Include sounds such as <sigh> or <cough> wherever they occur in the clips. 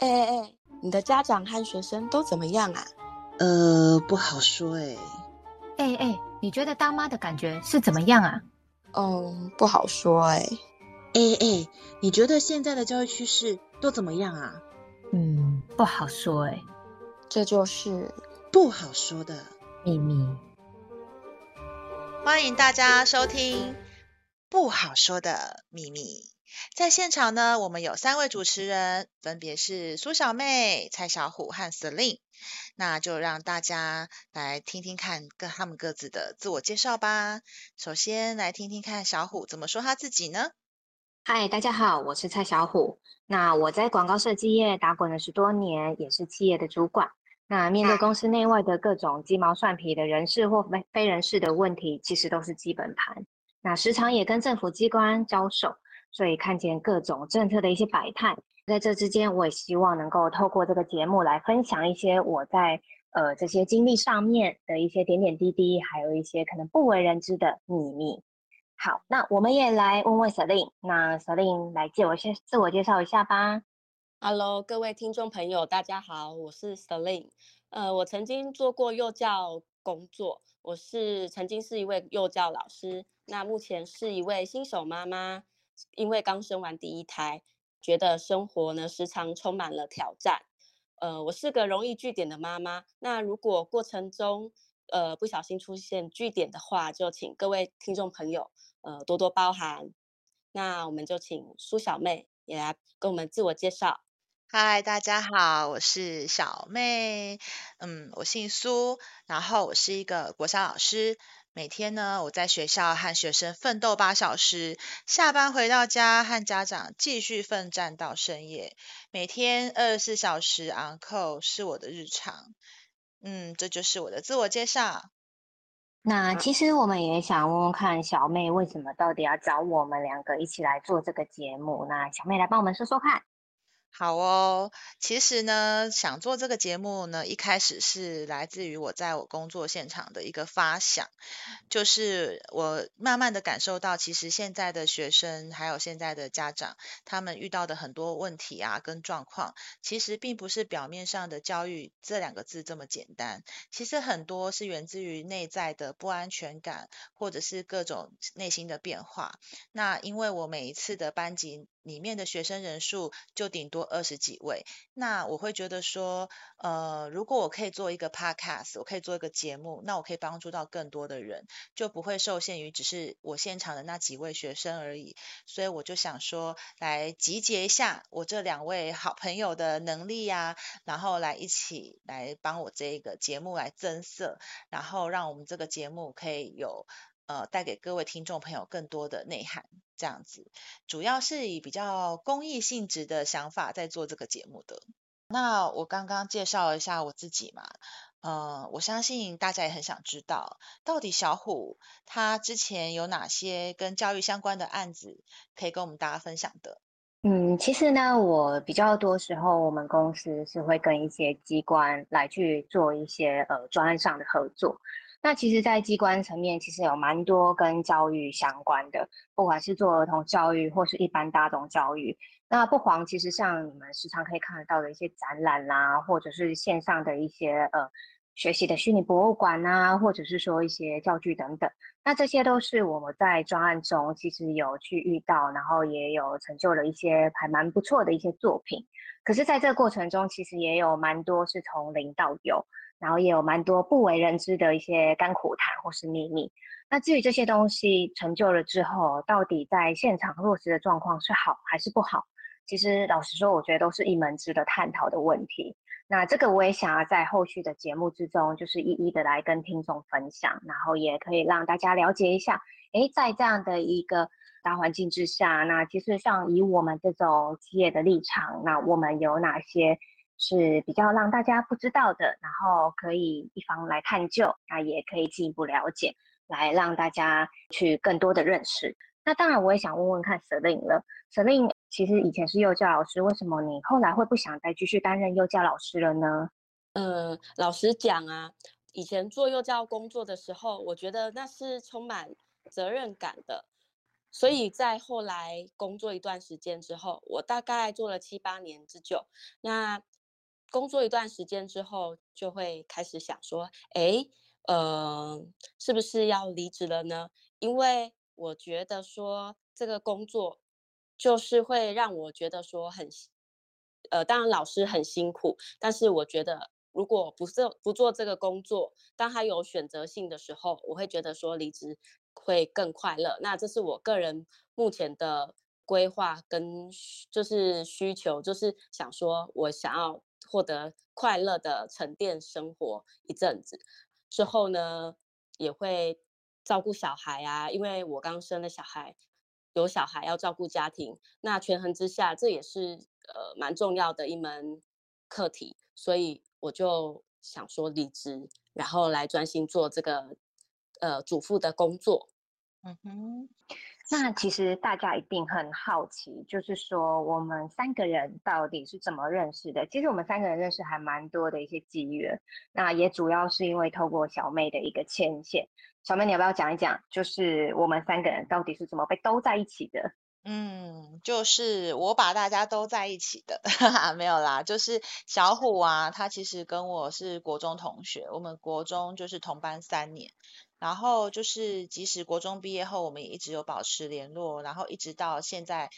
哎哎哎，你的家长和学生都怎么样啊？呃，不好说哎。哎哎，你觉得当妈的感觉是怎么样啊？嗯，不好说哎。哎哎，你觉得现在的教育趋势都怎么样啊？嗯，不好说哎。这就是不好说的秘密。欢迎大家收听《不好说的秘密》。在现场呢，我们有三位主持人，分别是苏小妹、蔡小虎和 Selin。那就让大家来听听看各他们各自的自我介绍吧。首先来听听看小虎怎么说他自己呢？嗨，大家好，我是蔡小虎。那我在广告设计业打滚了十多年，也是企业的主管。那面对公司内外的各种鸡毛蒜皮的人事或非非人事的问题，其实都是基本盘。那时常也跟政府机关交手。所以看见各种政策的一些百态，在这之间，我也希望能够透过这个节目来分享一些我在呃这些经历上面的一些点点滴滴，还有一些可能不为人知的秘密。好，那我们也来问问 Selin，那 Selin 来介我先自我介绍一下吧。Hello，各位听众朋友，大家好，我是 Selin。呃，我曾经做过幼教工作，我是曾经是一位幼教老师，那目前是一位新手妈妈。因为刚生完第一胎，觉得生活呢时常充满了挑战。呃，我是个容易据点的妈妈。那如果过程中呃不小心出现据点的话，就请各位听众朋友呃多多包涵。那我们就请苏小妹也来跟我们自我介绍。嗨，大家好，我是小妹。嗯，我姓苏，然后我是一个国小老师。每天呢，我在学校和学生奋斗八小时，下班回到家和家长继续奋战到深夜。每天二十四小时 on call 是我的日常。嗯，这就是我的自我介绍。那其实我们也想问问看小妹，为什么到底要找我们两个一起来做这个节目？那小妹来帮我们说说看。好哦，其实呢，想做这个节目呢，一开始是来自于我在我工作现场的一个发想，就是我慢慢的感受到，其实现在的学生还有现在的家长，他们遇到的很多问题啊跟状况，其实并不是表面上的教育这两个字这么简单，其实很多是源自于内在的不安全感，或者是各种内心的变化。那因为我每一次的班级。里面的学生人数就顶多二十几位，那我会觉得说，呃，如果我可以做一个 podcast，我可以做一个节目，那我可以帮助到更多的人，就不会受限于只是我现场的那几位学生而已。所以我就想说，来集结一下我这两位好朋友的能力呀，然后来一起来帮我这个节目来增色，然后让我们这个节目可以有。呃，带给各位听众朋友更多的内涵，这样子，主要是以比较公益性质的想法在做这个节目的。那我刚刚介绍一下我自己嘛，呃，我相信大家也很想知道，到底小虎他之前有哪些跟教育相关的案子可以跟我们大家分享的？嗯，其实呢，我比较多时候我们公司是会跟一些机关来去做一些呃专案上的合作。那其实，在机关层面，其实有蛮多跟教育相关的，不管是做儿童教育或是一般大众教育。那不妨其实像你们时常可以看得到的一些展览啦，或者是线上的一些呃学习的虚拟博物馆呐，或者是说一些教具等等。那这些都是我们在专案中其实有去遇到，然后也有成就了一些还蛮不错的一些作品。可是，在这个过程中，其实也有蛮多是从零到有。然后也有蛮多不为人知的一些甘苦谈或是秘密。那至于这些东西成就了之后，到底在现场落实的状况是好还是不好？其实老实说，我觉得都是一门值得探讨的问题。那这个我也想要在后续的节目之中，就是一一的来跟听众分享，然后也可以让大家了解一下。诶，在这样的一个大环境之下，那其实像以我们这种企业的立场，那我们有哪些？是比较让大家不知道的，然后可以一方来探究，那也可以进一步了解，来让大家去更多的认识。那当然，我也想问问看 Selin 了，Selin 其实以前是幼教老师，为什么你后来会不想再继续担任幼教老师了呢？呃，老实讲啊，以前做幼教工作的时候，我觉得那是充满责任感的。所以在后来工作一段时间之后，我大概做了七八年之久。那工作一段时间之后，就会开始想说，哎，呃，是不是要离职了呢？因为我觉得说这个工作就是会让我觉得说很，呃，当然老师很辛苦，但是我觉得如果不是不做这个工作，当他有选择性的时候，我会觉得说离职。会更快乐，那这是我个人目前的规划跟就是需求，就是想说我想要获得快乐的沉淀生活一阵子之后呢，也会照顾小孩啊，因为我刚生了小孩，有小孩要照顾家庭，那权衡之下，这也是呃蛮重要的一门课题，所以我就想说离职，然后来专心做这个。呃，主妇的工作，嗯哼，那其实大家一定很好奇，就是说我们三个人到底是怎么认识的？其实我们三个人认识还蛮多的一些机缘，那也主要是因为透过小妹的一个牵线。小妹，你要不要讲一讲，就是我们三个人到底是怎么被兜在一起的？嗯，就是我把大家都在一起的，哈 <laughs> 哈没有啦，就是小虎啊，他其实跟我是国中同学，我们国中就是同班三年。然后就是，即使国中毕业后，我们也一直有保持联络，然后一直到现在，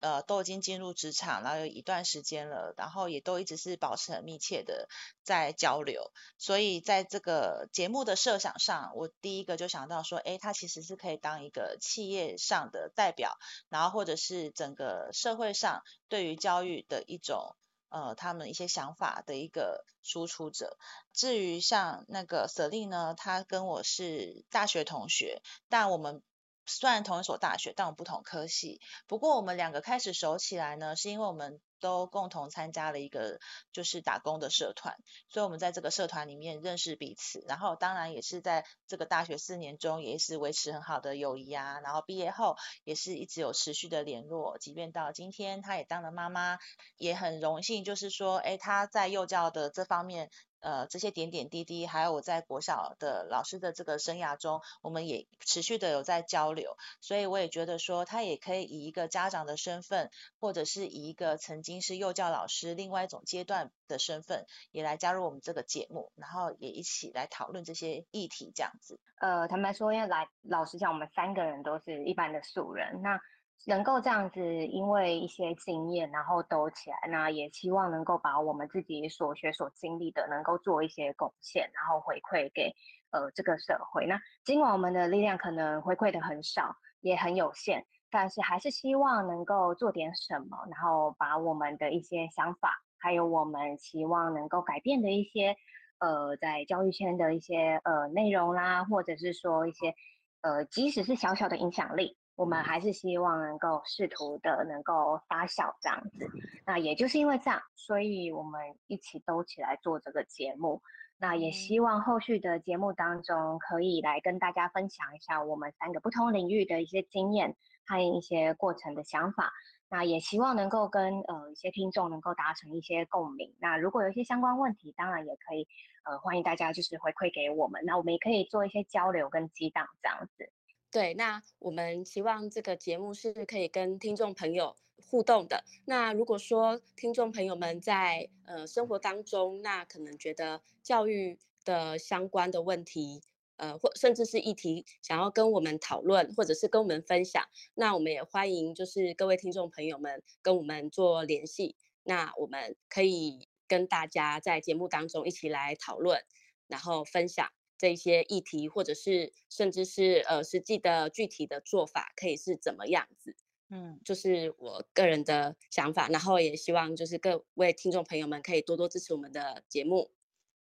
呃，都已经进入职场，然后有一段时间了，然后也都一直是保持很密切的在交流。所以在这个节目的设想上，我第一个就想到说，哎，他其实是可以当一个企业上的代表，然后或者是整个社会上对于教育的一种。呃，他们一些想法的一个输出者。至于像那个舍利呢，他跟我是大学同学，但我们。虽然同一所大学，但我们不同科系。不过我们两个开始熟起来呢，是因为我们都共同参加了一个就是打工的社团，所以我们在这个社团里面认识彼此。然后当然也是在这个大学四年中，也是维持很好的友谊啊。然后毕业后也是一直有持续的联络，即便到今天，她也当了妈妈，也很荣幸，就是说，哎，她在幼教的这方面。呃，这些点点滴滴，还有我在国小的老师的这个生涯中，我们也持续的有在交流，所以我也觉得说，他也可以以一个家长的身份，或者是以一个曾经是幼教老师另外一种阶段的身份，也来加入我们这个节目，然后也一起来讨论这些议题，这样子。呃，坦白说，因为来老实讲，我们三个人都是一般的素人，那。能够这样子，因为一些经验，然后兜起来，那也希望能够把我们自己所学所经历的，能够做一些贡献，然后回馈给呃这个社会。那尽管我们的力量可能回馈的很少，也很有限，但是还是希望能够做点什么，然后把我们的一些想法，还有我们希望能够改变的一些呃在教育圈的一些呃内容啦，或者是说一些呃即使是小小的影响力。我们还是希望能够试图的能够发酵这样子，那也就是因为这样，所以我们一起都起来做这个节目。那也希望后续的节目当中，可以来跟大家分享一下我们三个不同领域的一些经验和一些过程的想法。那也希望能够跟呃一些听众能够达成一些共鸣。那如果有一些相关问题，当然也可以呃欢迎大家就是回馈给我们，那我们也可以做一些交流跟激荡这样子。对，那我们希望这个节目是可以跟听众朋友互动的。那如果说听众朋友们在呃生活当中，那可能觉得教育的相关的问题，呃或甚至是议题，想要跟我们讨论，或者是跟我们分享，那我们也欢迎就是各位听众朋友们跟我们做联系。那我们可以跟大家在节目当中一起来讨论，然后分享。这些议题，或者是甚至是呃实际的具体的做法，可以是怎么样子？嗯，就是我个人的想法，然后也希望就是各位听众朋友们可以多多支持我们的节目。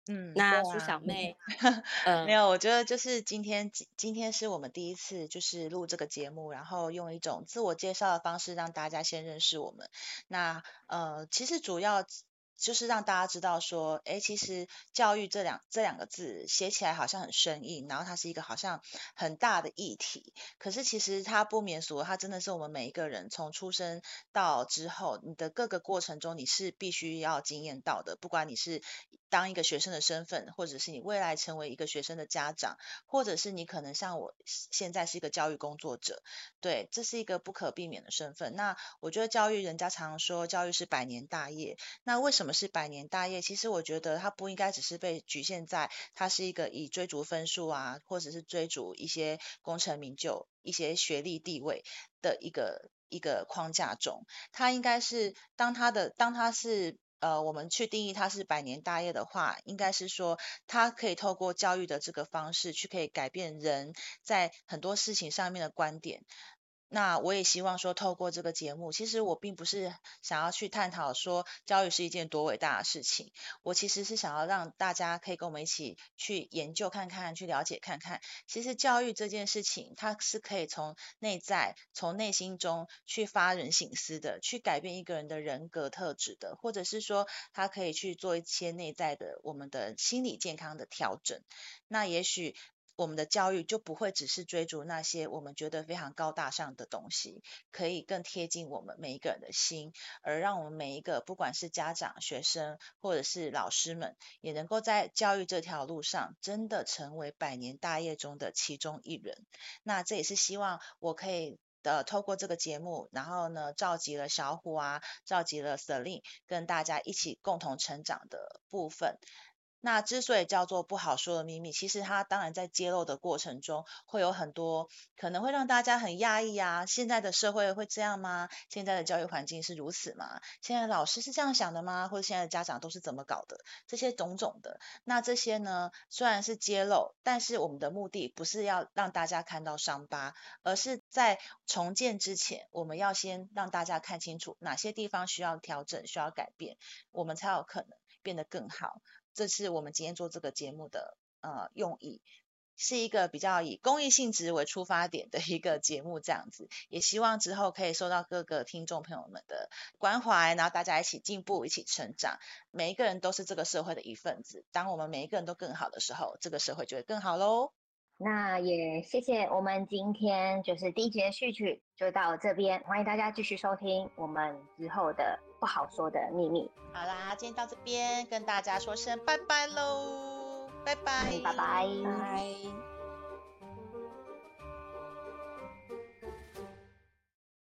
嗯，那苏小妹，<laughs> 没有，我觉得就是今天今今天是我们第一次就是录这个节目，然后用一种自我介绍的方式让大家先认识我们。那呃，其实主要。就是让大家知道说，哎，其实教育这两这两个字写起来好像很生硬，然后它是一个好像很大的议题。可是其实它不免俗，它真的是我们每一个人从出生到之后，你的各个过程中你是必须要经验到的。不管你是当一个学生的身份，或者是你未来成为一个学生的家长，或者是你可能像我现在是一个教育工作者，对，这是一个不可避免的身份。那我觉得教育，人家常说教育是百年大业。那为什么是百年大业？其实我觉得它不应该只是被局限在它是一个以追逐分数啊，或者是追逐一些功成名就、一些学历地位的一个一个框架中。它应该是当它的当它是。呃，我们去定义它是百年大业的话，应该是说它可以透过教育的这个方式，去可以改变人在很多事情上面的观点。那我也希望说，透过这个节目，其实我并不是想要去探讨说教育是一件多伟大的事情，我其实是想要让大家可以跟我们一起去研究看看，去了解看看，其实教育这件事情，它是可以从内在、从内心中去发人省思的，去改变一个人的人格特质的，或者是说，它可以去做一些内在的我们的心理健康的调整。那也许。我们的教育就不会只是追逐那些我们觉得非常高大上的东西，可以更贴近我们每一个人的心，而让我们每一个不管是家长、学生或者是老师们，也能够在教育这条路上真的成为百年大业中的其中一人。那这也是希望我可以的透过这个节目，然后呢召集了小虎啊，召集了 Selin，跟大家一起共同成长的部分。那之所以叫做不好说的秘密，其实它当然在揭露的过程中，会有很多可能会让大家很压抑啊。现在的社会会这样吗？现在的教育环境是如此吗？现在老师是这样想的吗？或者现在的家长都是怎么搞的？这些种种的，那这些呢，虽然是揭露，但是我们的目的不是要让大家看到伤疤，而是在重建之前，我们要先让大家看清楚哪些地方需要调整、需要改变，我们才有可能变得更好。这是我们今天做这个节目的呃用意，是一个比较以公益性质为出发点的一个节目，这样子，也希望之后可以受到各个听众朋友们的关怀，然后大家一起进步，一起成长，每一个人都是这个社会的一份子。当我们每一个人都更好的时候，这个社会就会更好喽。那也谢谢我们今天就是第一节序曲就到这边，欢迎大家继续收听我们之后的不好说的秘密。好啦，今天到这边跟大家说声拜拜喽，拜拜，拜拜，拜。